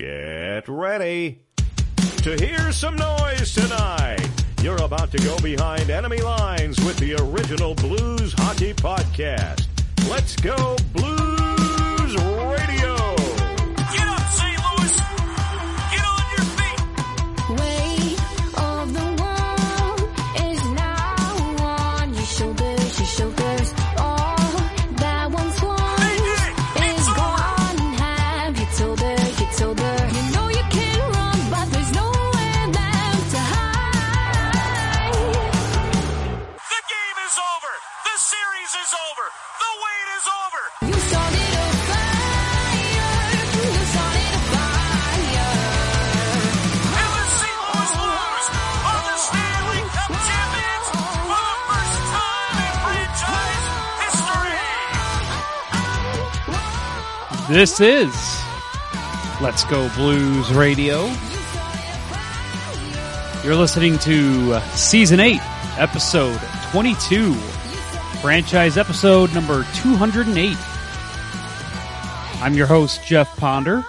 Get ready to hear some noise tonight. You're about to go behind enemy lines with the original Blues Hockey Podcast. Let's go Blues This is Let's Go Blues Radio. You're listening to Season 8, Episode 22, franchise episode number 208. I'm your host, Jeff Ponder,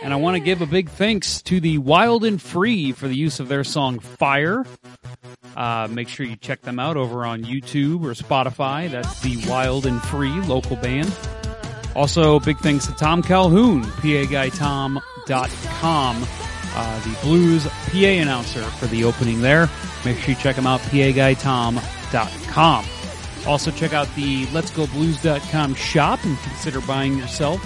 and I want to give a big thanks to the Wild and Free for the use of their song Fire. Uh, make sure you check them out over on YouTube or Spotify. That's the Wild and Free local band. Also, big thanks to Tom Calhoun, PAGuyTom.com, uh, the Blues PA announcer for the opening there. Make sure you check him out, PAGuyTom.com. Also, check out the Let's Go Let'sGoBlues.com shop and consider buying yourself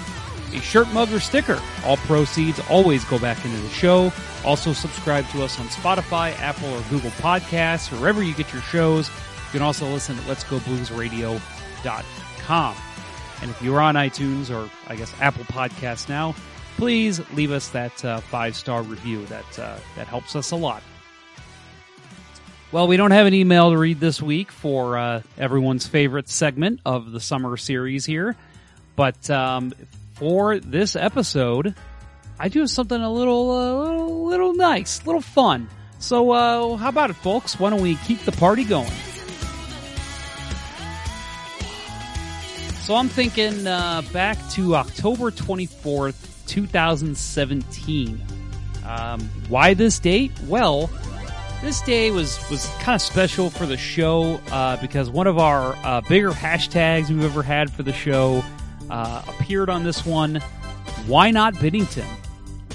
a shirt, mug, or sticker. All proceeds always go back into the show. Also, subscribe to us on Spotify, Apple, or Google Podcasts, wherever you get your shows. You can also listen at Let'sGoBluesRadio.com. And if you're on iTunes or I guess Apple Podcasts now, please leave us that uh, five star review. That uh, that helps us a lot. Well, we don't have an email to read this week for uh, everyone's favorite segment of the summer series here, but um, for this episode, I do something a little, uh, little, little nice, a little fun. So, uh, how about it, folks? Why don't we keep the party going? So I'm thinking uh, back to October 24th, 2017. Um, why this date? Well, this day was, was kind of special for the show uh, because one of our uh, bigger hashtags we've ever had for the show uh, appeared on this one. Why not Binnington?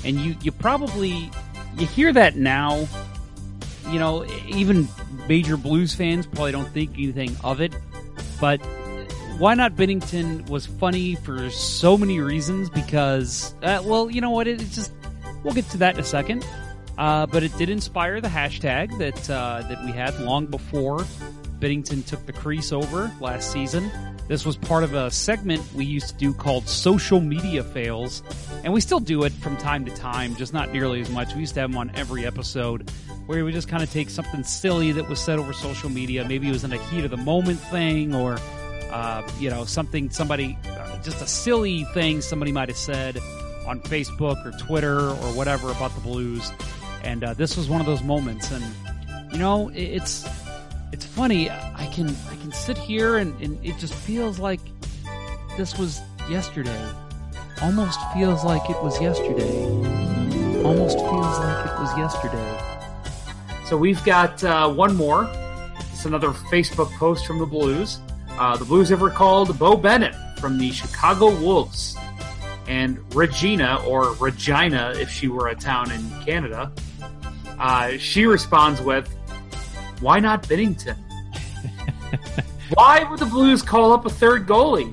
And you, you probably you hear that now. You know, even major blues fans probably don't think anything of it, but why not Binnington was funny for so many reasons because, uh, well, you know what? It, it just we'll get to that in a second. Uh, but it did inspire the hashtag that uh, that we had long before Binnington took the crease over last season. This was part of a segment we used to do called social media fails, and we still do it from time to time, just not nearly as much. We used to have them on every episode where we just kind of take something silly that was said over social media. Maybe it was in a heat of the moment thing or uh, you know, something somebody, uh, just a silly thing somebody might have said on Facebook or Twitter or whatever about the Blues. And uh, this was one of those moments. And you know, it's it's funny. I can I can sit here and, and it just feels like this was yesterday. Almost feels like it was yesterday. Almost feels like it was yesterday. So we've got uh, one more. It's another Facebook post from the Blues. Uh, the Blues have recalled Beau Bennett from the Chicago Wolves. And Regina, or Regina if she were a town in Canada, uh, she responds with, Why not Binnington? Why would the Blues call up a third goalie?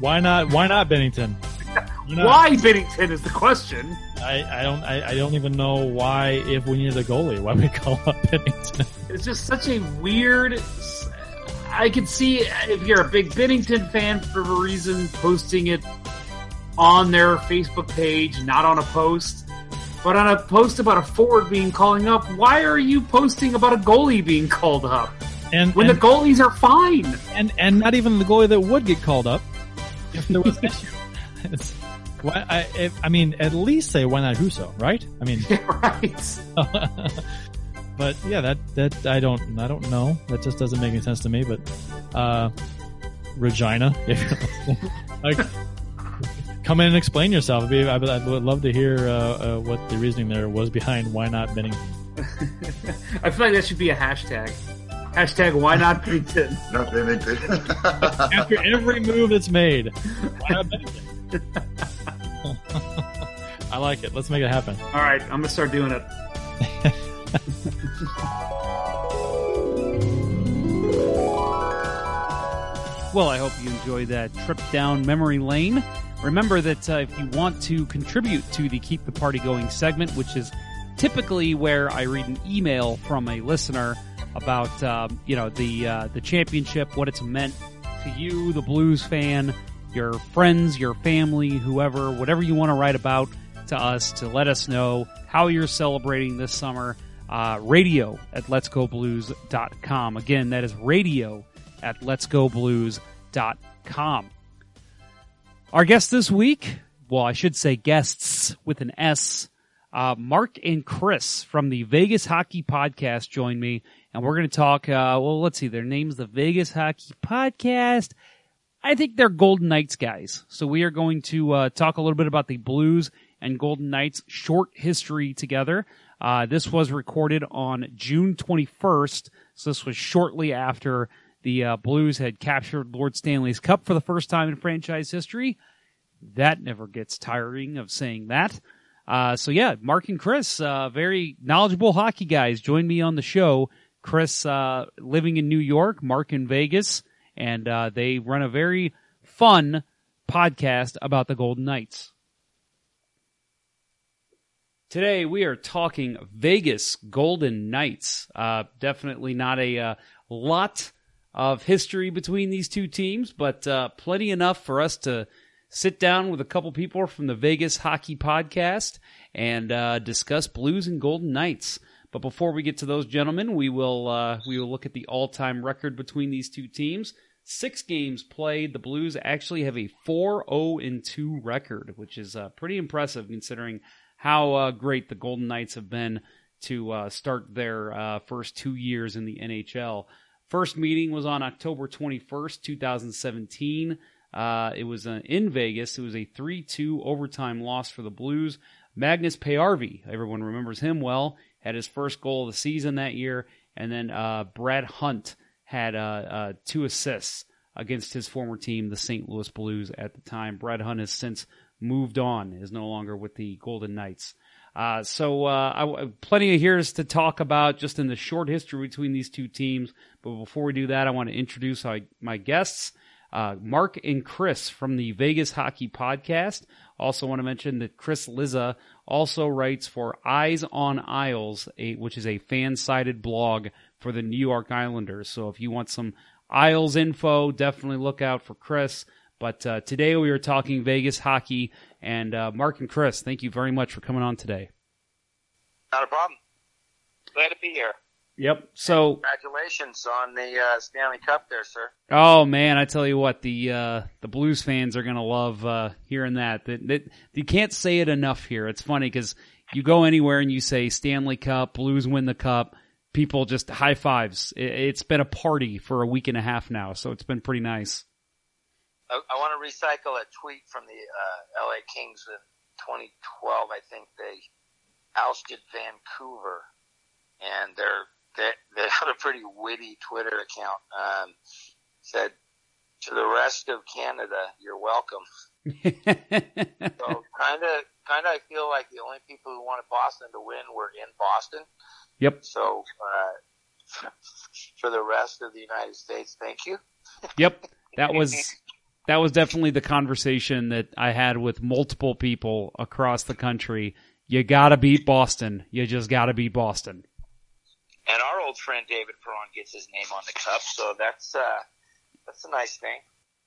Why not? Why not Binnington? Why not? Why Binnington is the question. I, I don't. I, I don't even know why. If we needed a goalie, why would we call up Binnington? It's just such a weird. I could see if you're a big Binnington fan for a reason, posting it on their Facebook page, not on a post. But on a post about a forward being calling up, why are you posting about a goalie being called up And when and, the goalies are fine? and and not even the goalie that would get called up if there was an issue. It's, why, I, I mean, at least say why not Husso, right? I mean, right. but yeah, that that I don't I don't know. That just doesn't make any sense to me. But uh, Regina, if like come in and explain yourself. I'd be, I would, I would love to hear uh, uh, what the reasoning there was behind why not Binnington. I feel like that should be a hashtag. Hashtag why not Binnington? Not Binnington. After every move that's made, why not Binnington? I like it. Let's make it happen. All right, I'm gonna start doing it. Well, I hope you enjoyed that trip down memory lane. Remember that uh, if you want to contribute to the Keep the Party Going segment, which is typically where I read an email from a listener about um, you know the uh, the championship, what it's meant to you, the Blues fan, your friends, your family, whoever, whatever you want to write about to us to let us know how you're celebrating this summer. Uh, radio at letsgoblues.com. Again, that is radio at letsgoblues.com. Our guest this week, well, I should say guests with an S, uh, Mark and Chris from the Vegas Hockey Podcast join me, and we're going to talk, uh, well, let's see, their name's the Vegas Hockey Podcast. I think they're Golden Knights guys. So we are going to uh, talk a little bit about the Blues and Golden Knights short history together. Uh, this was recorded on June 21st, so this was shortly after the uh, Blues had captured Lord Stanley's Cup for the first time in franchise history. That never gets tiring of saying that. Uh, so yeah, Mark and Chris, uh, very knowledgeable hockey guys, joined me on the show. Chris, uh, living in New York, Mark in Vegas, and uh, they run a very fun podcast about the Golden Knights. Today we are talking Vegas Golden Knights. Uh, definitely not a uh, lot of history between these two teams, but uh, plenty enough for us to sit down with a couple people from the Vegas Hockey Podcast and uh, discuss Blues and Golden Knights. But before we get to those gentlemen, we will uh, we will look at the all-time record between these two teams. Six games played. The Blues actually have a 4-0 2 record, which is uh, pretty impressive considering how uh, great the Golden Knights have been to uh, start their uh, first two years in the NHL. First meeting was on October 21st, 2017. Uh, it was uh, in Vegas. It was a 3-2 overtime loss for the Blues. Magnus Paajarvi, everyone remembers him well, had his first goal of the season that year, and then uh, Brad Hunt had two assists against his former team, the St. Louis Blues, at the time. Brad Hunt has since moved on, is no longer with the Golden Knights. Uh, so uh, I, plenty of here's to talk about just in the short history between these two teams. But before we do that, I want to introduce my, my guests, uh, Mark and Chris from the Vegas Hockey Podcast. Also want to mention that Chris Liza also writes for Eyes on Isles, a, which is a fan-sided blog for the New York Islanders. So if you want some Isles info, definitely look out for Chris. But uh, today we are talking Vegas hockey, and uh, Mark and Chris, thank you very much for coming on today. Not a problem. Glad to be here. Yep. So, Congratulations on the uh, Stanley Cup there, sir. oh man, I tell you what, the uh, the Blues fans are gonna love uh, hearing that. That, that. You can't say it enough here. It's funny because you go anywhere and you say Stanley Cup, Blues win the cup, people just high fives. It, it's been a party for a week and a half now, so it's been pretty nice. I, I want to recycle a tweet from the uh, LA Kings in 2012. I think they ousted Vancouver, and their they, they have a pretty witty Twitter account. Um, said to the rest of Canada, "You're welcome." So kind of, kind of, I feel like the only people who wanted Boston to win were in Boston. Yep. So uh, for the rest of the United States, thank you. Yep. That was that was definitely the conversation that I had with multiple people across the country. You gotta beat Boston. You just gotta beat Boston. And our old friend David Perron gets his name on the cup, so that's uh, that's a nice thing.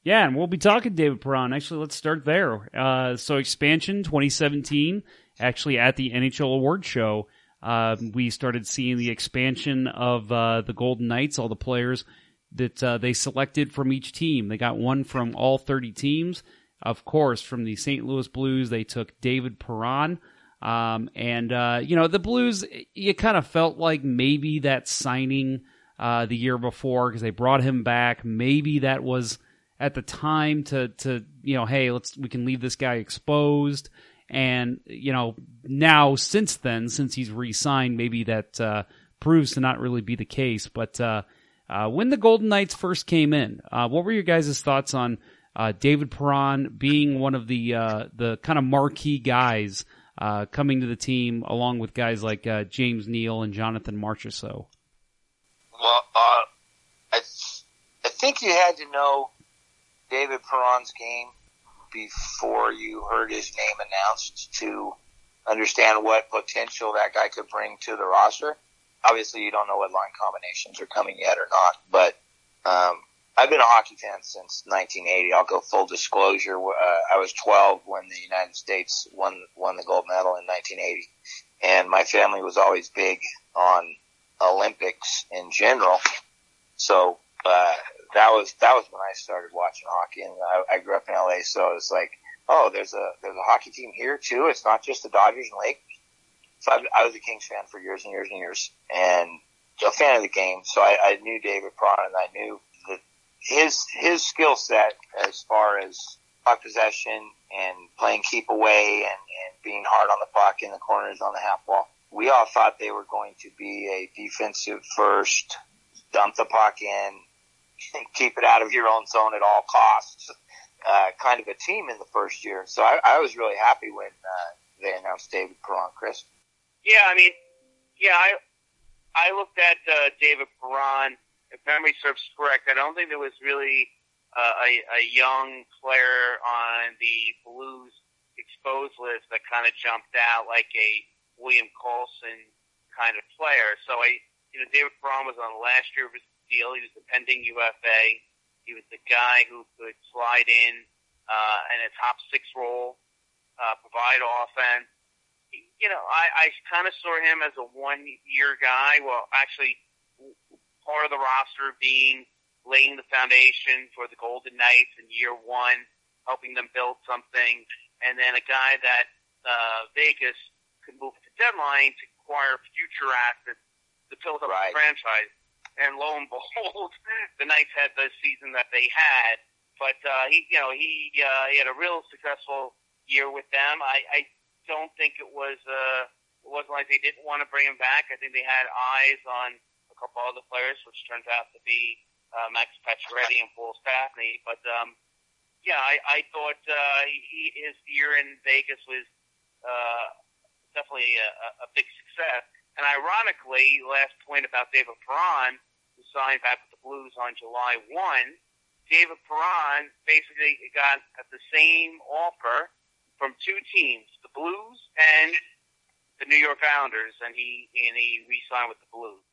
Yeah, and we'll be talking David Perron. Actually, let's start there. Uh, so expansion 2017, actually at the NHL Award Show, uh, we started seeing the expansion of uh, the Golden Knights, all the players that uh, they selected from each team. They got one from all 30 teams. Of course, from the St. Louis Blues, they took David Perron. Um, and, uh, you know, the Blues, you kind of felt like maybe that signing uh, the year before because they brought him back. Maybe that was at the time to to you know, hey, let's we can leave this guy exposed. And you know, now since then, since he's re-signed, maybe that uh, proves to not really be the case. But uh, when the Golden Knights first came in, uh, what were your guys' thoughts on uh, David Perron being one of the uh, the kind of marquee guys uh, coming to the team, along with guys like uh, James Neal and Jonathan Marchessault? Well, uh, I, th- I think you had to know David Perron's game before you heard his name announced to understand what potential that guy could bring to the roster. Obviously, you don't know what line combinations are coming yet or not, but um, I've been a hockey fan since 1980. I'll go full disclosure. Uh, I was 12 when the United States won won the gold medal in 1980, and my family was always big on Olympics in general. So uh, that was that was when I started watching hockey, and I, I grew up in LA, so it was like, oh, there's a there's a hockey team here too. It's not just the Dodgers and Lakers. So I, I was a Kings fan for years and years and years, and a fan of the game. So I, I knew David Perron, and I knew that his his skill set as far as puck possession and playing keep away and, and being hard on the puck in the corners on the half wall. We all thought they were going to be a defensive first, dump the puck in, keep it out of your own zone at all costs, uh, kind of a team in the first year. So I, I was really happy when uh, they announced David Perron, Chris. Yeah, I mean, yeah, I I looked at uh, David Perron. If memory serves correct, I don't think there was really uh, a, a young player on the Blues exposed list that kind of jumped out like a William Karlsson kind of player. So I, you know, David Perron was on the last year of his deal. He was the pending UFA. He was the guy who could slide in uh, in a top six role, uh, provide offense you know, I, I kind of saw him as a one year guy. Well, actually, part of the roster being laying the foundation for the Golden Knights in year one, helping them build something, and then a guy that uh, Vegas could move the deadline to acquire future assets to build up Right. the franchise. And lo and behold, the Knights had the season that they had. But uh, he, you know, he uh, he had a real successful year with them. I, I don't think it was uh, it wasn't like they didn't want to bring him back. I think they had eyes on a couple other players, which turned out to be uh, Max Pacioretty and Paul Stastny. But um, yeah, I, I thought uh, he, his year in Vegas was uh, definitely a, a big success. And ironically, last point about David Perron, who signed back with the Blues on July 1, David Perron basically got the same offer from two teams, the Blues and the New York Islanders, and he and he re-signed with the Blues.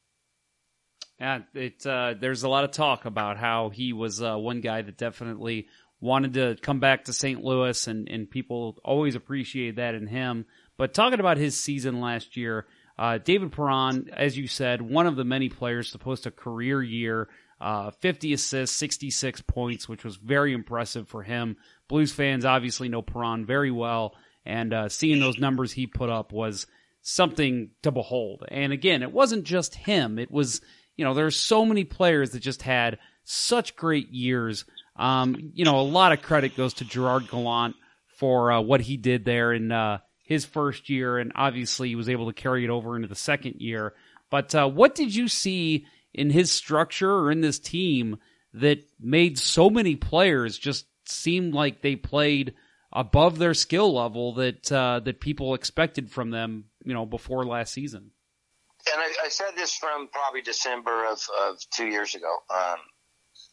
Yeah, it uh, there's a lot of talk about how he was uh, one guy that definitely wanted to come back to St. Louis, and and people always appreciate that in him. But talking about his season last year, uh, David Perron, as you said, one of the many players to post a career year, uh, 50 assists, 66 points, which was very impressive for him. Blues fans obviously know Perron very well, and uh, seeing those numbers he put up was something to behold. And again, it wasn't just him; it was you know, there's so many players that just had such great years. Um, you know, a lot of credit goes to Gerard Gallant for uh, what he did there in uh, his first year, and obviously he was able to carry it over into the second year. But uh, what did you see in his structure or in this team that made so many players just seem like they played above their skill level that uh, that people expected from them, you know, before last season? and I, I said this from probably December of, of two years ago. Um,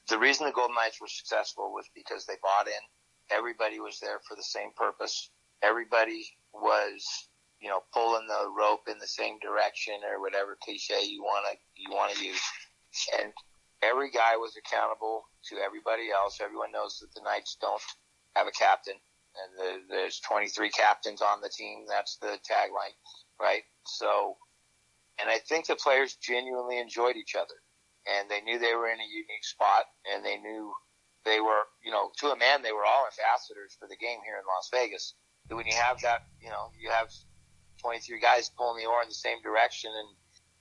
the reason the Golden Knights were successful was because they bought in. Everybody was there for the same purpose. Everybody was, you know, pulling the rope in the same direction or whatever cliche you want to you want to use. And every guy was accountable to everybody else. Everyone knows that the Knights don't have a captain, and the, there's 23 captains on the team. That's the tagline, right? So and I think the players genuinely enjoyed each other, and they knew they were in a unique spot, and they knew they were, you know, to a man, they were all ambassadors for the game here in Las Vegas. When you have that, you know, you have 23 guys pulling the oar in the same direction, and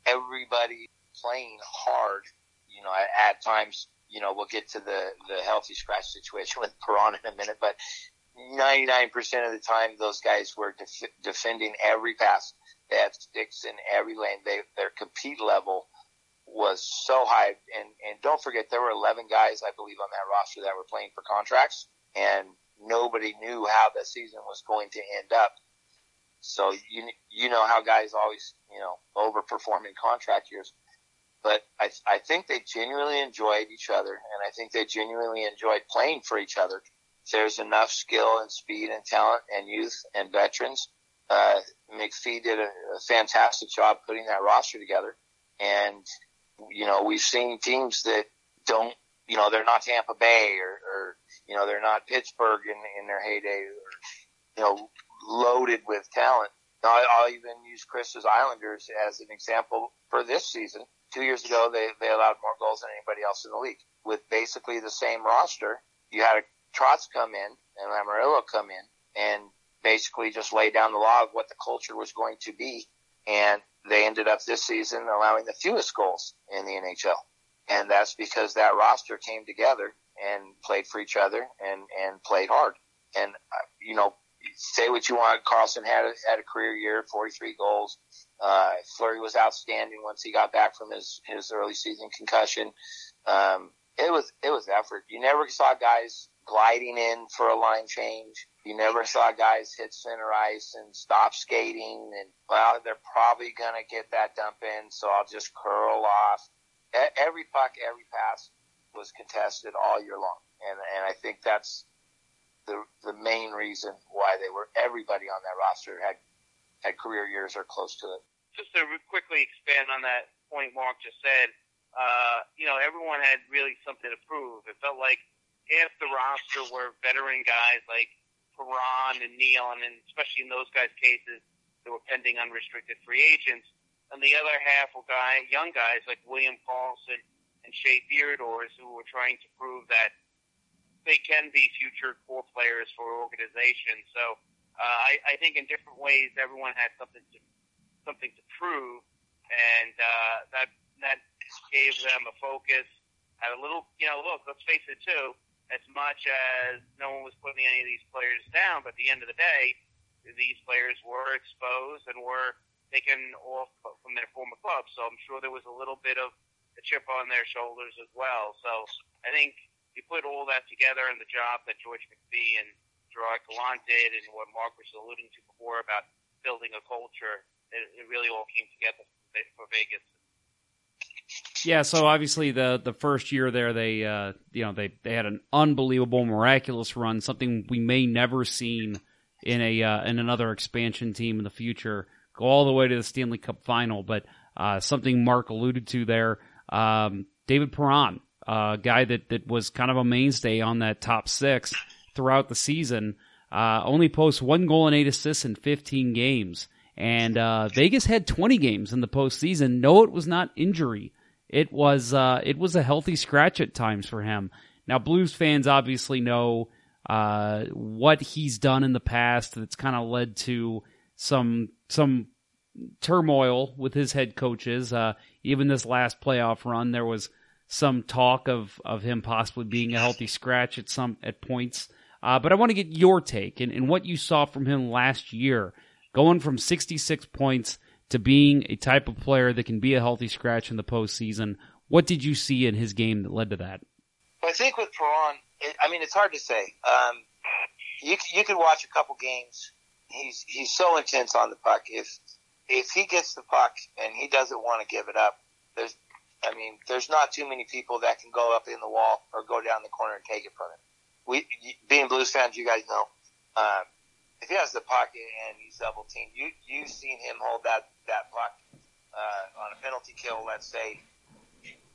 everybody playing hard, you know, at, at times you know, we'll get to the, the healthy scratch situation with Perron in a minute, but 99% of the time, those guys were def- defending every pass. They had sticks in every lane. They, their compete level was so high. And, and don't forget, there were 11 guys, I believe, on that roster that were playing for contracts and nobody knew how the season was going to end up. So you, you know how guys always, you know, overperform in contract years but I, I think they genuinely enjoyed each other, and I think they genuinely enjoyed playing for each other. There's enough skill and speed and talent and youth and veterans. Uh, McPhee did a, a fantastic job putting that roster together, and you know we've seen teams that don't, you know, they're not Tampa Bay or, or you know they're not Pittsburgh in, in their heyday, or you know, loaded with talent. Now, I'll even use Chris's Islanders as an example for this season two years ago, they, they allowed more goals than anybody else in the league. With basically the same roster, you had a Trotz come in and Lamoriello come in and basically just lay down the law of what the culture was going to be. And they ended up this season allowing the fewest goals in the NHL. And that's because that roster came together and played for each other and, and played hard. And, uh, you know, say what you want. Karlsson had a, had a career year, 43 goals. Uh, Fleury was outstanding once he got back from his, his early season concussion. Um, it was, it was effort. You never saw guys gliding in for a line change. You never saw guys hit center ice and stop skating and, well, they're probably going to get that dump in, so I'll just curl off. Every puck, every pass was contested all year long. And, and I think that's the, the main reason why they were, everybody on that roster had, had career years or close to it. just to quickly expand on that point Mark just said, uh, you know, everyone had really something to prove. It felt like half the roster were veteran guys like Perron and Neal, and especially in those guys' cases, they were pending unrestricted free agents. And the other half were guy, young guys like William Paulson and Shea Theodores who were trying to prove that they can be future core players for organizations. So uh, I, I think in different ways, everyone had something to something to prove, and uh, that that gave them a focus. Had a little, you know, look. Let's face it too. As much as no one was putting any of these players down, but at the end of the day, these players were exposed and were taken off from their former clubs. So I'm sure there was a little bit of a chip on their shoulders as well. So I think you put all that together and the job that George McPhee and Gerard Gallant did and what Mark was alluding to before about building a culture, it, it really all came together for Vegas. Yeah, so obviously the the first year there, they uh, you know they they had an unbelievable, miraculous run, something we may never seen in a uh, in another expansion team in the future. Go all the way to the Stanley Cup final, but uh, something Mark alluded to there. Um, David Perron, a guy that that was kind of a mainstay on that top six throughout the season, uh, only posts one goal and eight assists in 15 games. And uh, Vegas had 20 games in the postseason. No, it was not injury. It was uh, it was a healthy scratch at times for him. Now, Blues fans obviously know uh, what he's done in the past. That's kind of led to some some turmoil with his head coaches. Uh, even this last playoff run, there was some talk of of him possibly being a healthy scratch at some at points. Uh, but I want to get your take and, and what you saw from him last year, going from 66 points to being a type of player that can be a healthy scratch in the postseason. What did you see in his game that led to that? I think with Perron, it, I mean, it's hard to say. Um, you you could watch a couple games. He's he's so intense on the puck. If if he gets the puck and he doesn't want to give it up, there's I mean, there's not too many people that can go up in the wall or go down the corner and take it from him. We being Blues fans, you guys know. Um, if he has the puck and he's double teamed, you you've seen him hold that that puck uh, on a penalty kill. Let's say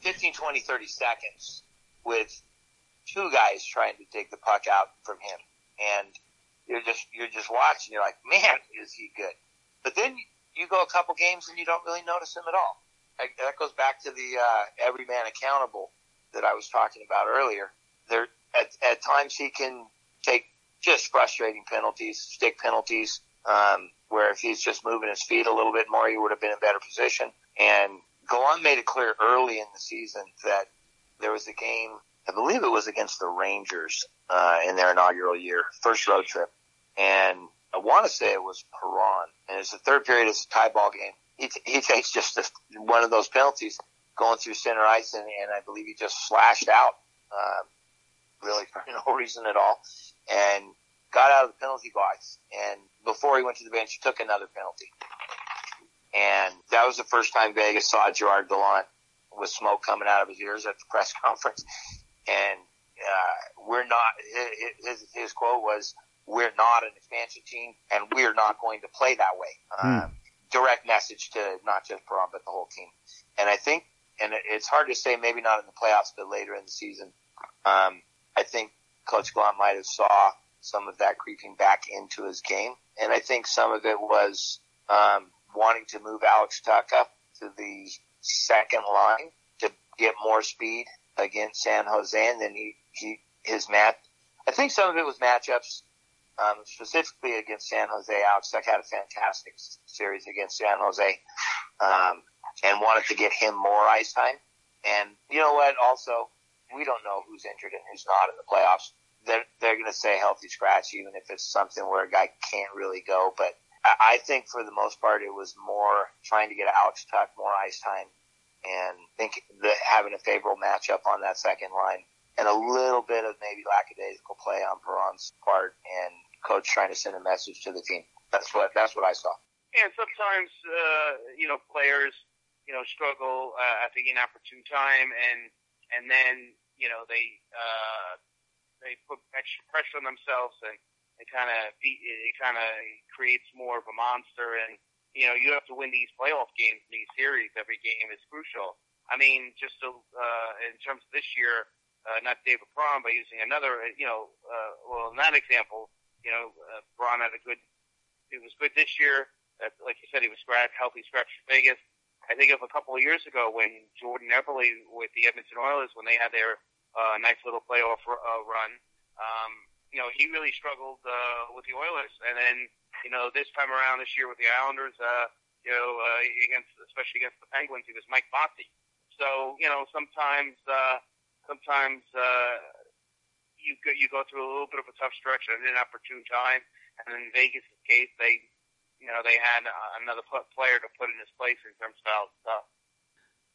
15, 20, 30 seconds with two guys trying to take the puck out from him, and you're just you're just watching. You're like, man, is he good? But then you go a couple games and you don't really notice him at all. That goes back to the uh, every man accountable that I was talking about earlier. There, at, at times he can take just frustrating penalties, stick penalties, um, where if he's just moving his feet a little bit more, he would have been in better position. And Gallant made it clear early in the season that there was a game, I believe it was against the Rangers uh, in their inaugural year, first road trip, and I want to say it was Perron, and it's the third period. It's a tie ball game. He, he takes just a, one of those penalties going through center ice, and, and I believe he just flashed out, uh, really for no reason at all, and got out of the penalty box. And before he went to the bench, he took another penalty. And that was the first time Vegas saw Gerard Gallant with smoke coming out of his ears at the press conference. And uh, we're not. His, his quote was, "We're not an expansion team, and we're not going to play that way." Um, direct message to not just Perron but the whole team. And I think, and it's hard to say, maybe not in the playoffs, but later in the season, um, I think Coach Gallant might have saw some of that creeping back into his game, and I think some of it was um, wanting to move Alex Tuch up to the second line to get more speed against San Jose, and then he, he his match. I think some of it was matchups, um, specifically against San Jose. Alex Tuch had a fantastic series against San Jose, um, and wanted to get him more ice time. And you know what? Also, we don't know who's injured and who's not in the playoffs. They're they're going to say healthy scratch, even if it's something where a guy can't really go. But I, I think for the most part, it was more trying to get Alex Tuch more ice time, and think that having a favorable matchup on that second line, and a little bit of maybe lackadaisical play on Perron's part, and coach trying to send a message to the team. That's what that's what I saw. And sometimes, uh, you know, players, you know, struggle uh, at the inopportune time, and and then you know they uh, they put extra pressure on themselves, and it kind of it kind of creates more of a monster. And you know, you have to win these playoff games, these series. Every game is crucial. I mean, just to, uh, in terms of this year, uh, not David Braun, but using another, uh, you know, uh, well, in that example, you know, uh, Braun had a good, it was good this year. Uh, like you said, he was scratch, healthy scratch for Vegas. I think of a couple of years ago when Jordan Eberle with the Edmonton Oilers, when they had their uh, nice little playoff r- uh, run, um, you know, he really struggled uh, with the Oilers. And then, you know, this time around this year with the Islanders, uh, you know, uh, against especially against the Penguins, he was Mike Bossy. So, you know, sometimes, uh, sometimes uh, you go, you go through a little bit of a tough stretch at an inopportune time. And in Vegas' case, they, you know, they had uh, another pl- player to put in his place in terms of Alex Tuch.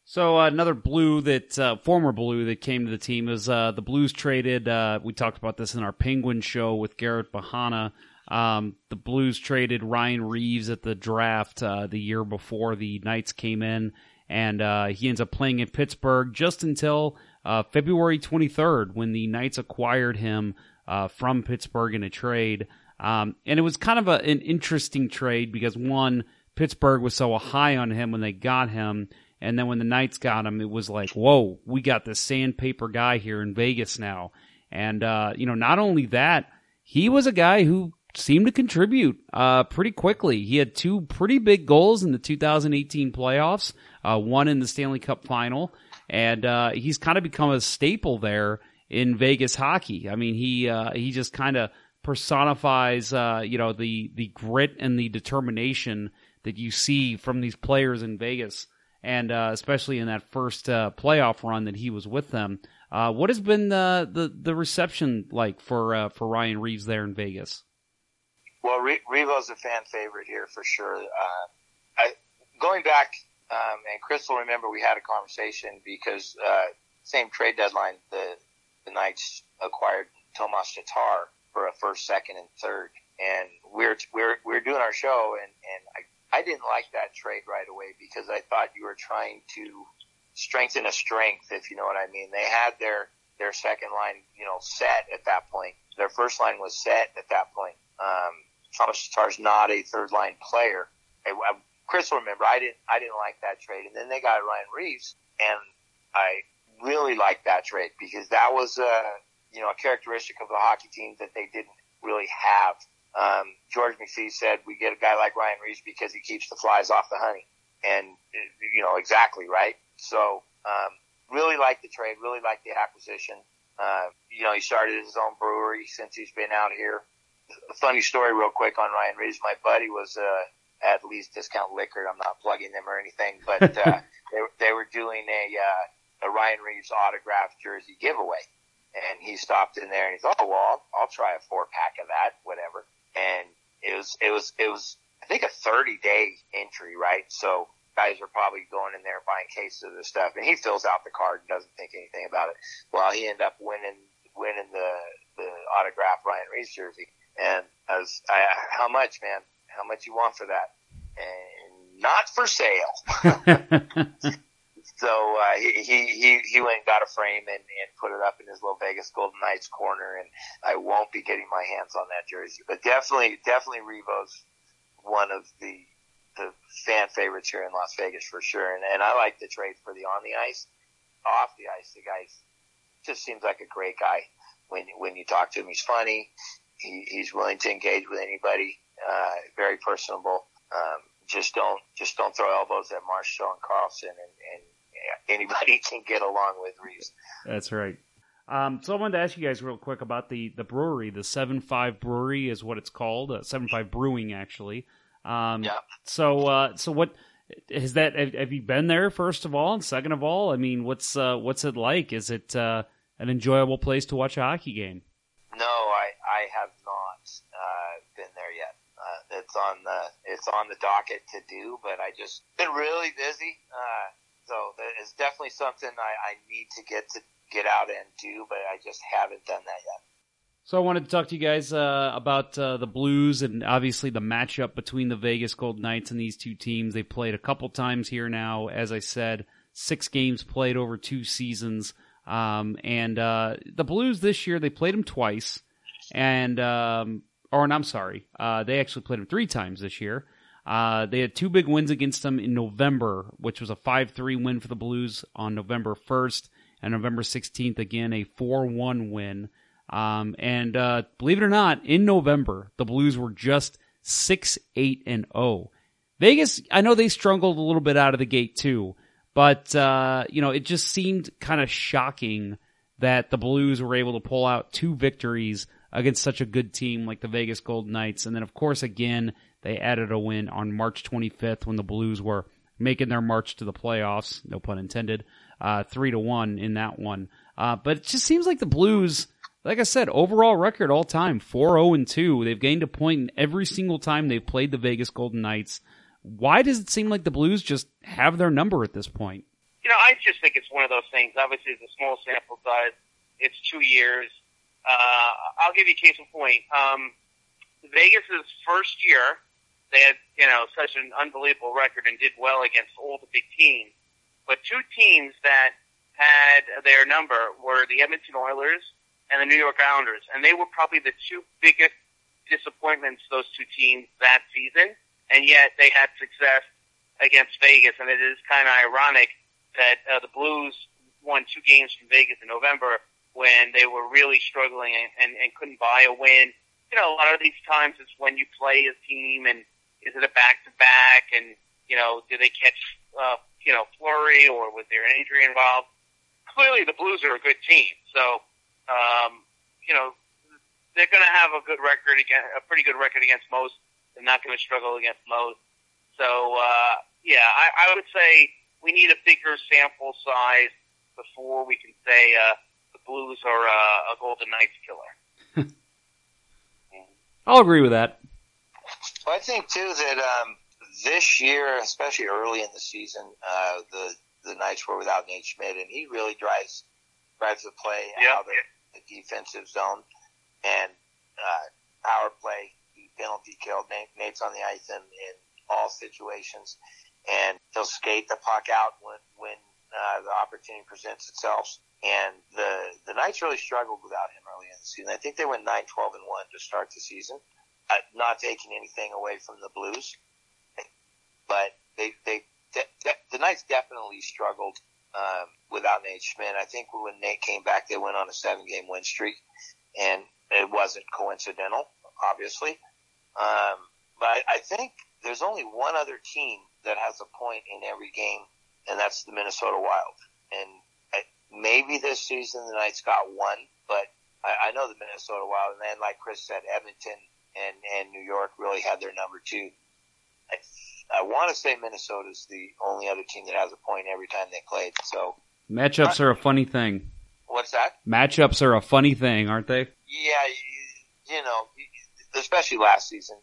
So uh, another blue that uh, former blue that came to the team is uh, the Blues traded. Uh, we talked about this in our Penguin show with Garrett Bahana. Um, the Blues traded Ryan Reaves at the draft uh, the year before the Knights came in, and he ends up playing in Pittsburgh just until uh, February 23rd when the Knights acquired him uh, from Pittsburgh in a trade. Um, and it was kind of a, an interesting trade because one, Pittsburgh was so high on him when they got him. And then when the Knights got him, it was like, whoa, we got this sandpaper guy here in Vegas now. And, uh, you know, not only that, he was a guy who seemed to contribute, uh, pretty quickly. He had two pretty big goals in the 2018 playoffs, uh, one in the Stanley Cup final. And, uh, he's kind of become a staple there in Vegas hockey. I mean, he, uh, he just kind of personifies, uh, you know, the, the grit and the determination that you see from these players in Vegas and uh, especially in that first uh, playoff run that he was with them. Uh, what has been the, the the reception like for uh, for Ryan Reaves there in Vegas? Well, Re- Reavo's a fan favorite here for sure. Uh, I, going back, um, and Chris will remember we had a conversation because uh, same trade deadline, the the Knights acquired Tomas Tatar for a first, second, and third, and we're we're we're doing our show, and and I I didn't like that trade right away because I thought you were trying to strengthen a strength, if you know what I mean. They had their their second line, you know, set at that point. Their first line was set at that point. Um, Thomas Tatar's not a third line player. I, I, Chris will remember I didn't I didn't like that trade, and then they got Ryan Reaves, and I really liked that trade because that was a you know a characteristic of the hockey team that they didn't really have. Um, George McPhee said we get a guy like Ryan Reaves because he keeps the flies off the honey, and you know exactly right. So um, really like the trade, really like the acquisition. Uh, you know, he started his own brewery since he's been out here. Funny story, real quick, on Ryan Reaves. My buddy was uh, at Lee's Discount Liquor. I'm not plugging them or anything, but uh, they, they were doing a uh, a Ryan Reaves autographed jersey giveaway. And he stopped in there and he thought, oh, well, I'll, I'll try a four pack of that, whatever. And it was, it was, it was, I think a 30 day entry, right? So guys are probably going in there buying cases of this stuff and he fills out the card and doesn't think anything about it. Well, he ended up winning, winning the, the autograph Ryan Reaves jersey. And I was, I, how much, man? How much you want for that? And not for sale. So uh, he, he he went and got a frame and, and put it up in his little Vegas Golden Knights corner, and I won't be getting my hands on that jersey. But definitely, definitely Reavo's one of the the fan favorites here in Las Vegas for sure. And and I like the trade for the on the ice, off the ice. The guy just seems like a great guy when when you talk to him. He's funny. He, he's willing to engage with anybody. Uh, very personable. Um, just don't just don't throw elbows at Marchessault and Karlsson and, and anybody can get along with Reaves. That's right. Um, so I wanted to ask you guys real quick about the the brewery. The Seven Five Brewery is what it's called. Uh, Seven Five Brewing, actually. Um, Yeah. So uh, so what is that? Have, have you been there? First of all, and second of all, I mean, what's uh, what's it like? Is it uh, an enjoyable place to watch a hockey game? No, I I have not uh, been there yet. Uh, it's on the it's on the docket to do, but I just been really busy. Uh, so it's definitely something I, I need to get to get out and do, but I just haven't done that yet. So I wanted to talk to you guys uh, about uh, the Blues and obviously the matchup between the Vegas Golden Knights and these two teams. They've played a couple times here now. As I said, six games played over two seasons. Um, and uh, the Blues this year, they played them twice. And, um, or and I'm sorry, uh, they actually played them three times this year. Uh, they had two big wins against them in November, which was a 5-3 win for the Blues on November 1st, and November 16th again a 4-1 win. Um, and uh, believe it or not, in November the Blues were just 6-8 and 0. Vegas, I know they struggled a little bit out of the gate too, but uh, you know it just seemed kind of shocking that the Blues were able to pull out two victories against such a good team like the Vegas Golden Knights, and then of course again they added a win on March 25th when the Blues were making their march to the playoffs. No pun intended. Uh, three to one in that one. Uh, but it just seems like the Blues, like I said, overall record all time, 4-0 and 2. They've gained a point in every single time they've played the Vegas Golden Knights. Why does it seem like the Blues just have their number at this point? You know, I just think it's one of those things. Obviously, it's a small sample size. It's two years. Uh, I'll give you a case in point. Um, Vegas's first year, they had, you know, such an unbelievable record and did well against all the big teams. But two teams that had their number were the Edmonton Oilers and the New York Islanders. And they were probably the two biggest disappointments, those two teams that season. And yet they had success against Vegas. And it is kind of ironic that uh, the Blues won two games from Vegas in November when they were really struggling and, and, and couldn't buy a win. You know, a lot of these times it's when you play a team and is it a back to back and, you know, do they catch, uh, you know, Fleury or was there an injury involved? Clearly the Blues are a good team. So, um, you know, they're going to have a good record against, a pretty good record against most. They're not going to struggle against most. So, uh, yeah, I, I would say we need a bigger sample size before we can say, uh, Blues are uh, a Golden Knights killer. I'll agree with that. Well, I think too that um, this year, especially early in the season, uh, the the Knights were without Nate Schmidt, and he really drives drives the play Yeah. out of the, the defensive zone and uh, power play. He penalty killed. Nate, Nate's on the ice in, in all situations, and he'll skate the puck out when when uh, the opportunity presents itself. And the the Knights really struggled without him early in the season. I think they went 9 12 and 1 to start the season. Uh, not taking anything away from the Blues, but they they de- the Knights definitely struggled um, without Nate Schmidt. I think when Nate came back, they went on a seven game win streak, and it wasn't coincidental, obviously. Um, but I, I think there's only one other team that has a point in every game, and that's the Minnesota Wild. And maybe this season the Knights got one, but I, I know the Minnesota Wild, and then like Chris said, Edmonton and and New York really had their number too. I, I want to say Minnesota's the only other team that has a point every time they played. So Matchups are a funny thing. What's that? Matchups are a funny thing, aren't they? Yeah, you, you know, especially last season,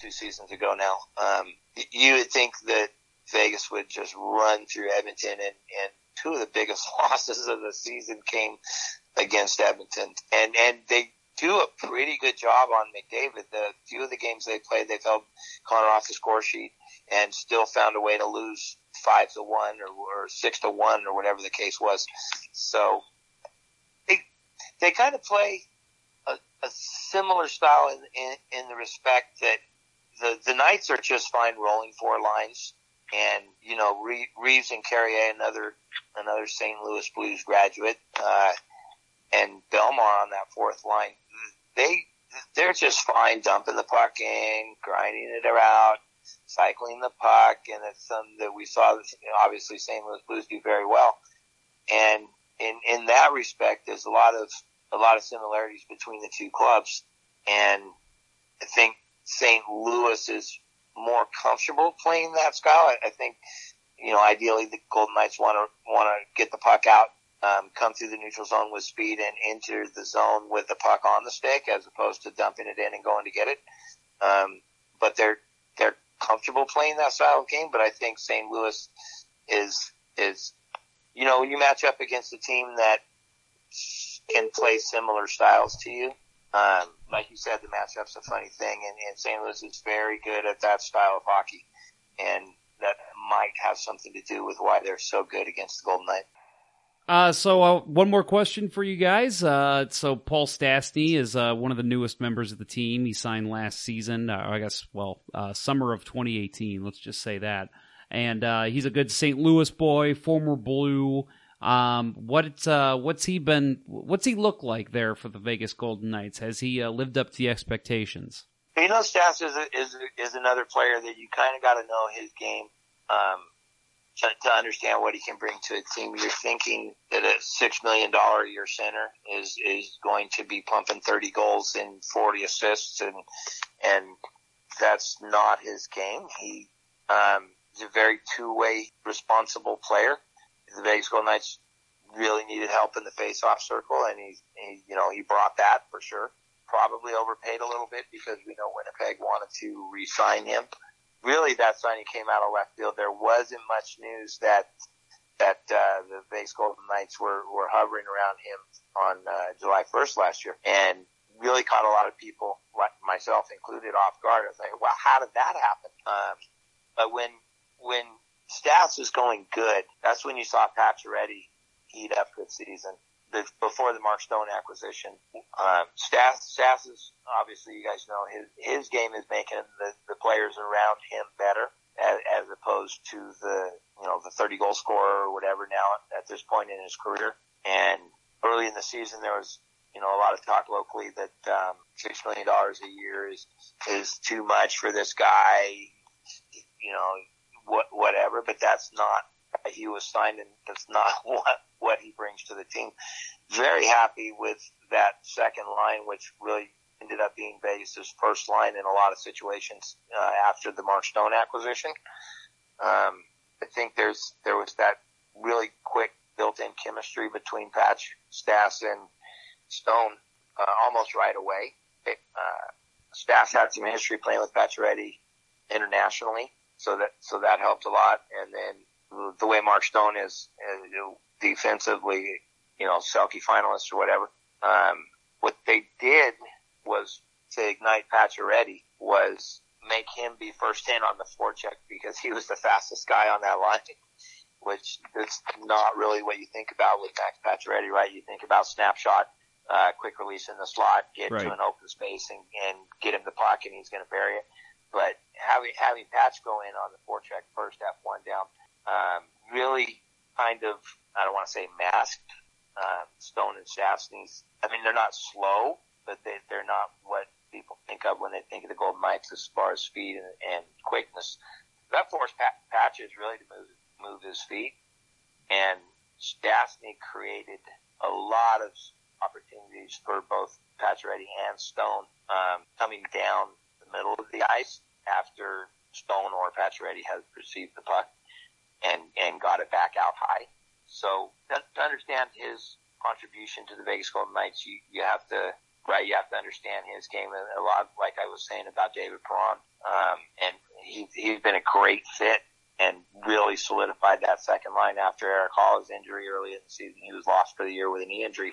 two seasons ago now. Um, you would think that Vegas would just run through Edmonton, and, and two of the biggest losses of the season came against Edmonton, and and they do a pretty good job on McDavid. The few of the games they played, they've held Connor off the score sheet and still found a way to lose five to one or, or six to one or whatever the case was. So they they kind of play a, a similar style in, in in the respect that the the Knights are just fine rolling four lines, and you know Re- Reaves and Carrier, another another St. Louis Blues graduate, uh, and Bellemare on that fourth line. They they're just fine dumping the puck in, grinding it around, cycling the puck, and it's something that we saw. You know, obviously, St. Louis Blues do very well, and in in that respect, there's a lot of a lot of similarities between the two clubs, and I think St. Louis is more comfortable playing that style. I, I think, you know, ideally the Golden Knights want to want to get the puck out, um, come through the neutral zone with speed, and enter the zone with the puck on the stick, as opposed to dumping it in and going to get it. Um, but they're they're comfortable playing that style of game. But I think St. Louis is is you know when you match up against a team that can play similar styles to you. Um, like you said, the matchup's a funny thing, and, and St. Louis is very good at that style of hockey, and that might have something to do with why they're so good against the Golden Knights. Uh, so uh, one more question for you guys. Uh, so Paul Stastny is uh, one of the newest members of the team. He signed last season, uh, I guess, well, uh, summer of 2018. Let's just say that. And he's a good St. Louis boy, former Blue. Um, what uh, what's he been? What's he look like there for the Vegas Golden Knights? Has he uh, lived up to the expectations? You know, is a, is is another player that you kind of got to know his game um, to, to understand what he can bring to a team. You're thinking that a six million dollar a year center is is going to be pumping thirty goals and forty assists, and and that's not his game. He um, is a very two way responsible player. The Vegas Golden Knights really needed help in the face-off circle, and he, he, you know, he brought that for sure. Probably overpaid a little bit because we know Winnipeg wanted to re-sign him. Really, that signing came out of left field. There wasn't much news that that uh, the Vegas Golden Knights were were hovering around him on uh, July 1st last year, and really caught a lot of people, myself included, off guard. I was like, "Wow, how did that happen?" Um, but when when Stats was going good, that's when you saw Pacioretty heat up this season. The, before the Mark Stone acquisition, um, Stats, Stats is obviously you guys know his his game is making the, the players around him better as, as opposed to the you know the 30 goal scorer or whatever now at this point in his career. And early in the season, there was you know a lot of talk locally that um, six million dollars a year is is too much for this guy. You know what whatever, but that's not he was signed and that's not what what he brings to the team. Very happy with that second line, which really ended up being Vegas' first line in a lot of situations uh, after the Mark Stone acquisition. Um, I think there's there was that really quick built-in chemistry between Patch, Stas, and Stone uh, almost right away. It, uh, Stas had some history playing with Pacioretty internationally, so that so that helped a lot. And then the way Mark Stone is you know, defensively, you know, Selke finalist or whatever. Um, what they did was to ignite Pacioretty was make him be first in on the forecheck because he was the fastest guy on that line, which is not really what you think about with Max Pacioretty, right? You think about snapshot, uh, quick release in the slot, get Right. to an open space and, and get him the puck and he's going to bury it. But having, having Patch go in on the forecheck first, F1 down, um, really kind of, I don't want to say masked, uh, Stone and Stastny's. I mean, they're not slow, but they, they're not what people think of when they think of the Golden Knights as far as speed and, and quickness. That forced Pat, Patches really to move, move his feet. And Stastny created a lot of opportunities for both Pacioretty and Stone, um, coming down middle of the ice after Stone or Pacioretty has received the puck and, and got it back out high. so to, to understand his contribution to the Vegas Golden Knights, you, you have to right, you have to understand his game a lot like I was saying about David Perron. Um, and he he's been a great fit and really solidified that second line after Erik Haula's injury early in the season. He was lost for the year with a knee injury.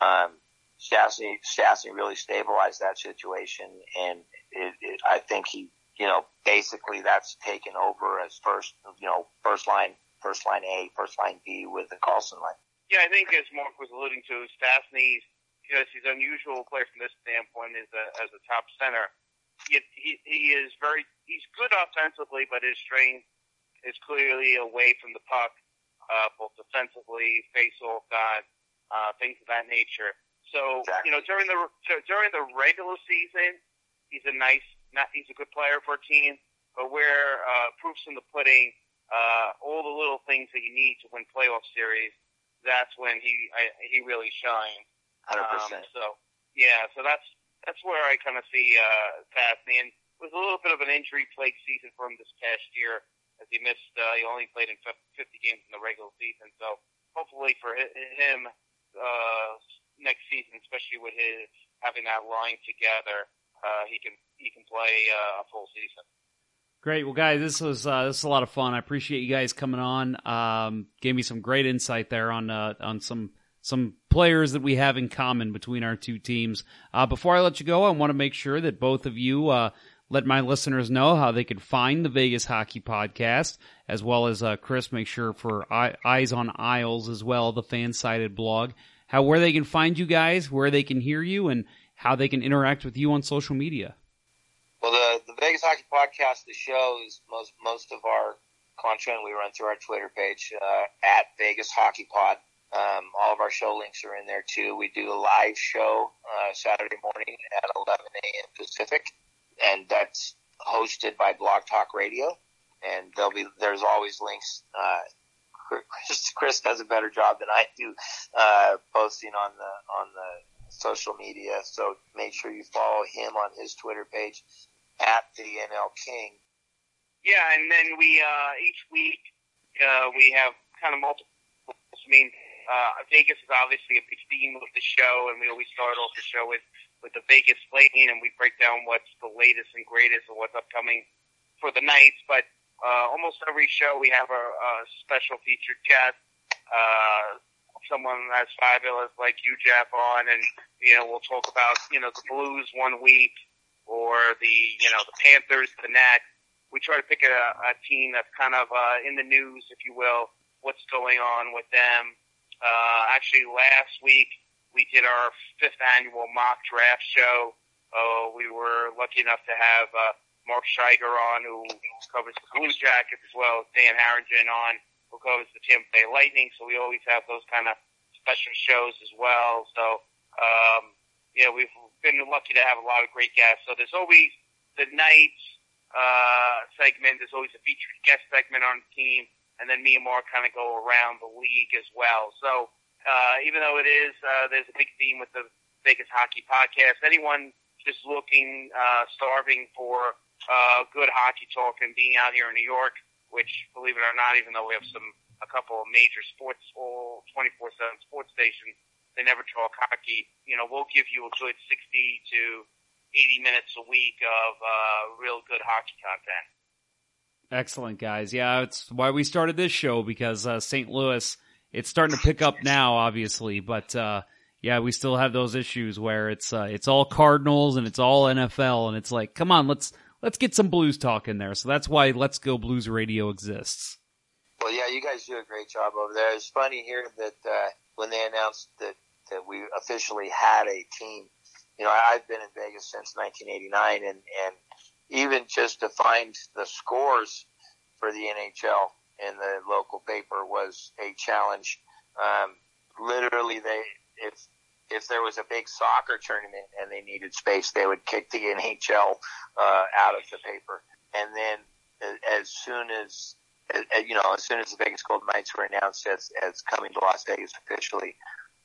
Um, Stastny, Stastny really stabilized that situation, and it, it, I think he, you know, basically that's taken over as first, you know, first line, first line A, first line B with the Karlsson line. Yeah, I think as Mark was alluding to, Stastny's, you know, he's an unusual player from this standpoint as a, as a top center. He, he, he is very, he's good offensively, but his strength is clearly away from the puck, uh, both defensively, face-off guys, uh, things of that nature. So, Exactly. you know, during the, during the regular season, he's a nice, not, he's a good player for a team, but where, uh, proofs in the pudding, uh, all the little things that you need to win playoff series, that's when he, I, he really shines. Hundred Um, percent. so yeah, so that's that's where I kind of see uh, Stastny. And it was a little bit of an injury plagued season for him this past year, as he missed. Uh, he only played in 50 games in the regular season. So hopefully for him uh, next season, especially with his having that line together, uh, he can he can play uh, a full season. Great. Well, guys, this was uh, this was a lot of fun. I appreciate you guys coming on. Um, gave me some great insight there on uh, on some some players that we have in common between our two teams. Uh, before I let you go, I want to make sure that both of you uh, let my listeners know how they could find the Vegas Hockey Podcast, as well as uh, Chris. Make sure for Eye- Eyes on Isles as well, the fan sided blog. How where they can find you guys, where they can hear you, and how they can interact with you on social media. Well, the the Vegas Hockey Podcast, the show is most most of our content we run through our Twitter page uh, at Vegas Hockey Pod. Um, all of our show links are in there too. We do a live show uh, Saturday morning at 11 a.m. Pacific, and that's hosted by Blog Talk Radio. And there'll be there's always links. Uh, Chris, Chris does a better job than I do uh, posting on the on the social media. So make sure you follow him on his Twitter page at the NL King. Yeah, and then we uh, each week uh, we have kind of multiple. I mean, uh, Vegas is obviously a big theme of the show, and we always start off the show with with the Vegas slate, and we break down what's the latest and greatest and what's upcoming for the Knights. But uh, almost every show we have a, a special featured guest, uh, someone as fabulous like you, Jeff, on, and you know we'll talk about you know the Blues one week or the you know the Panthers the next. We try to pick a, a team that's kind of uh, in the news, if you will. What's going on with them? Uh, actually, last week we did our fifth annual mock draft show. Uh, we were lucky enough to have uh, Mark Scheiger on, who covers the Blue Jackets, as well as Dan Harringen on, who covers the Tampa Bay Lightning. So we always have those kind of special shows as well. So um, know, we've been lucky to have a lot of great guests. So there's always the Knights uh, segment. There's always a featured guest segment on the team, and then me and Mark kind of go around the league as well. So uh, even though it is, uh, there's a big theme with the Vegas Hockey Podcast. Anyone just looking, uh, starving for uh, good hockey talk and being out here in New York, which, believe it or not, even though we have some a couple of major sports, all 24/7 sports stations, they never talk hockey. You know, we'll give you a good 60 to 80 minutes a week of uh, real good hockey content. Excellent, guys. Yeah, it's why we started this show because uh, St. Louis, it's starting to pick up now, obviously, but uh, yeah, we still have those issues where it's uh, it's all Cardinals and it's all NFL, and it's like, come on, let's let's get some Blues talk in there. So that's why Let's Go Blues Radio exists. Well, yeah, you guys do a great job over there. It's funny here that uh, when they announced that that we officially had a team, you know, I've been in Vegas since 1989, and and even just to find the scores for the NHL in the local paper was a challenge. Um, literally, they if if there was a big soccer tournament and they needed space, they would kick the NHL uh, out of the paper, and then uh, as soon as uh, you know, as soon as the Vegas Golden Knights were announced as, as coming to Las Vegas officially,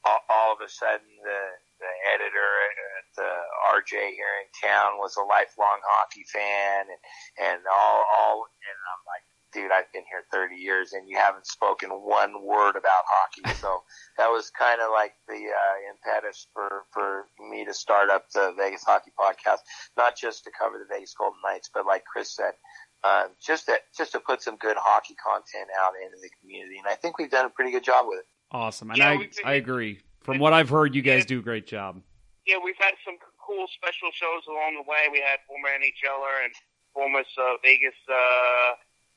all, all of a sudden the, the editor at the RJ here in town was a lifelong hockey fan and, and all, all, and I'm like, dude, dude, I've been here 30 years and you haven't spoken one word about hockey. So that was kind of like the uh, impetus for, for me to start up the Vegas Hockey Podcast, not just to cover the Vegas Golden Knights, but like Chris said, uh, just to, just to put some good hockey content out into the community. And I think we've done a pretty good job with it. Awesome, and Yeah, I been- I agree. From what I've heard, you guys Yeah. do a great job. yeah, we've had some cool special shows along the way. We had former NHLer and former uh, Vegas, uh,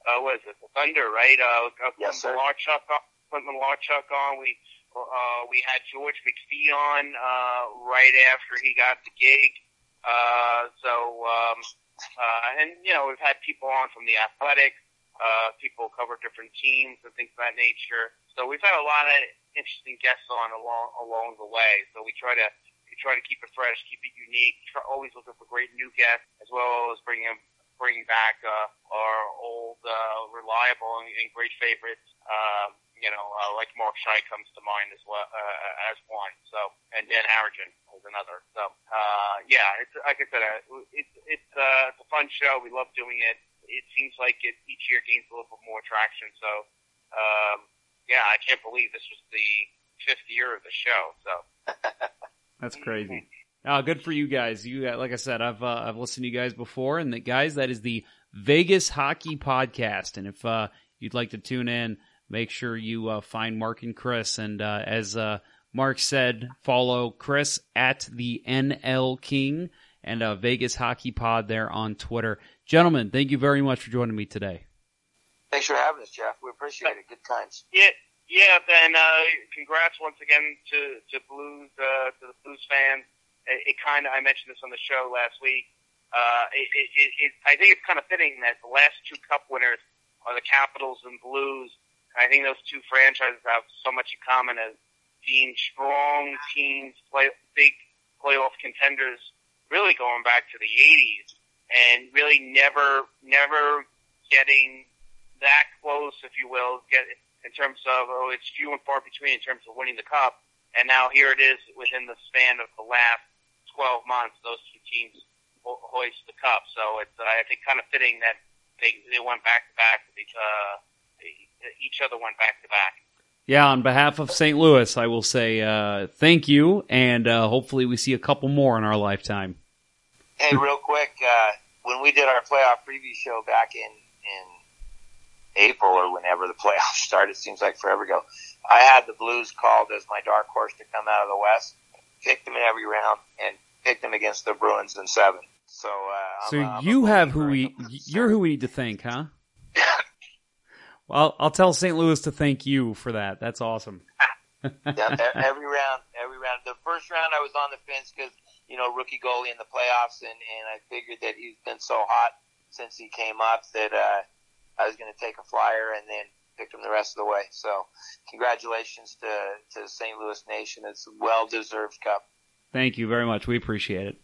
uh, what is it, the Thunder, right? Uh, uh, Yes, sir. Malarchuk, on- put Malarchuk on. We uh, we had George McPhee on uh, right after he got the gig. Uh, so, um, uh, and you know, we've had people on from the Athletic. Uh, people cover different teams and things of that nature. So we've had a lot of interesting guests on along along the way. So we try to we try to keep it fresh, keep it unique. Try, always looking for great new guests as well as bringing bringing back uh, our old uh, reliable and, and great favorites. Um, you know, uh, like Mark Scheich comes to mind as well uh, as one. So and Dan Harrigan is another. So uh, yeah, it's like I said, uh, it's it's uh, it's a fun show. We love doing it. It seems like it each year gains a little bit more traction. So um, yeah, I can't believe this was the fifth year of the show. So That's crazy. Uh, good for you guys. You uh, like I said, I've uh, I've listened to you guys before, and the guys that is the Vegas Hockey Podcast. And if uh, you'd like to tune in, make sure you uh, find Mark and Chris. And uh, as uh, Mark said, follow Chris at the NL King and uh, Vegas Hockey Pod there on Twitter. Gentlemen, thank you very much for joining me today. Thanks for having us, Jeff. We appreciate it. Good times. yeah, yeah. Then uh, congrats once again to to Blues uh, to the Blues fans. It, it kind of I mentioned this on the show last week. Uh, it, it, it, I think it's kind of fitting that the last two Cup winners are the Capitals and Blues. I think those two franchises have so much in common as being strong teams, play big playoff contenders, really going back to the '80s, and really never, never getting that close, if you will, get in terms of oh, it's few and far between in terms of winning the cup. And now here it is within the span of the last 12 months, those two teams ho- hoist the cup. So it's uh, I think kind of fitting that they they went back to back. with each, Uh, each other went back to back. Yeah, on behalf of St. Louis, I will say uh, thank you, and uh, hopefully we see a couple more in our lifetime. Hey, real quick, uh, when we did our playoff preview show back in, in April or whenever the playoffs started, seems like forever ago, I had the Blues called as my dark horse to come out of the West, picked them in every round, and picked them against the Bruins in seven. So, uh, I'm So I'm you have who we, you're who we need to thank, huh? Well, I'll tell St. Louis to thank you for that. That's awesome. yeah, every round, every round. The first round, I was on the fence because you know rookie goalie in the playoffs, and and I figured that he's been so hot since he came up that uh, I was going to take a flyer and then pick him the rest of the way. So, congratulations to to St. Louis Nation. It's a well deserved cup. Thank you very much. We appreciate it.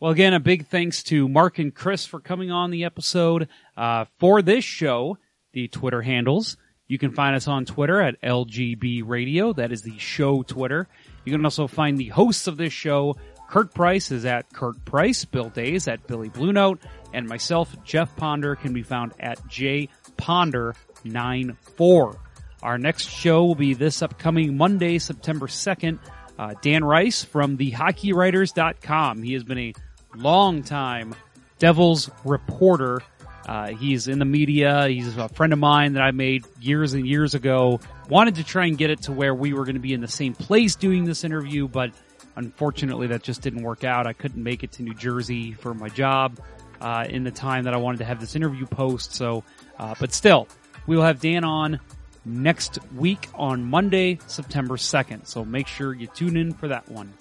Well, again, a big thanks to Mark and Chris for coming on the episode. Uh, for this show, the Twitter handles, you can find us on Twitter at LGB Radio. That is the show Twitter. You can also find the hosts of this show. Kirk Price is at Kirk Price, Bill Days at Billy Blue Note, and myself, Jeff Ponder, can be found at J Ponder94. Our next show will be this upcoming Monday, September 2nd. Uh, Dan Rice from thehockeywriters.com. He has been a long time Devils reporter. Uh, he's in the media. He's a friend of mine that I made years and years ago. Wanted to try and get it to where we were going to be in the same place doing this interview, but unfortunately that just didn't work out. I couldn't make it to New Jersey for my job uh, in the time that I wanted to have this interview post. So, uh, but still, we will have Dan on next week on Monday, September 2nd. So make sure you tune in for that one.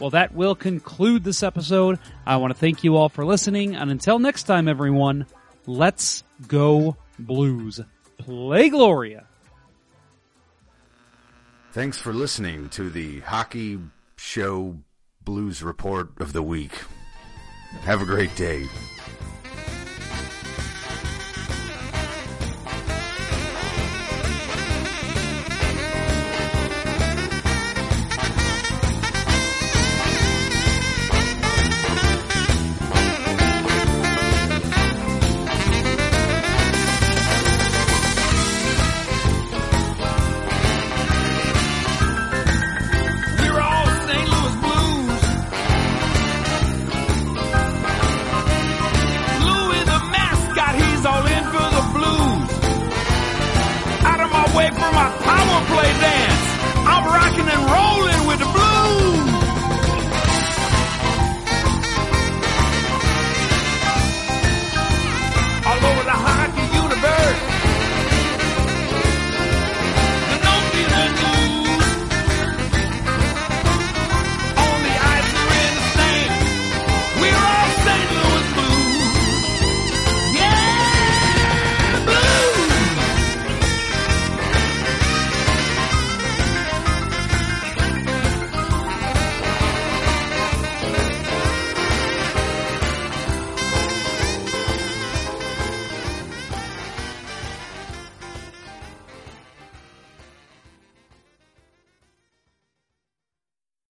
Well, that will conclude this episode. I want to thank you all for listening. And until next time, everyone, let's go blues. Play Gloria. Thanks for listening to the Hockey Show Blues Report of the Week. Have a great day.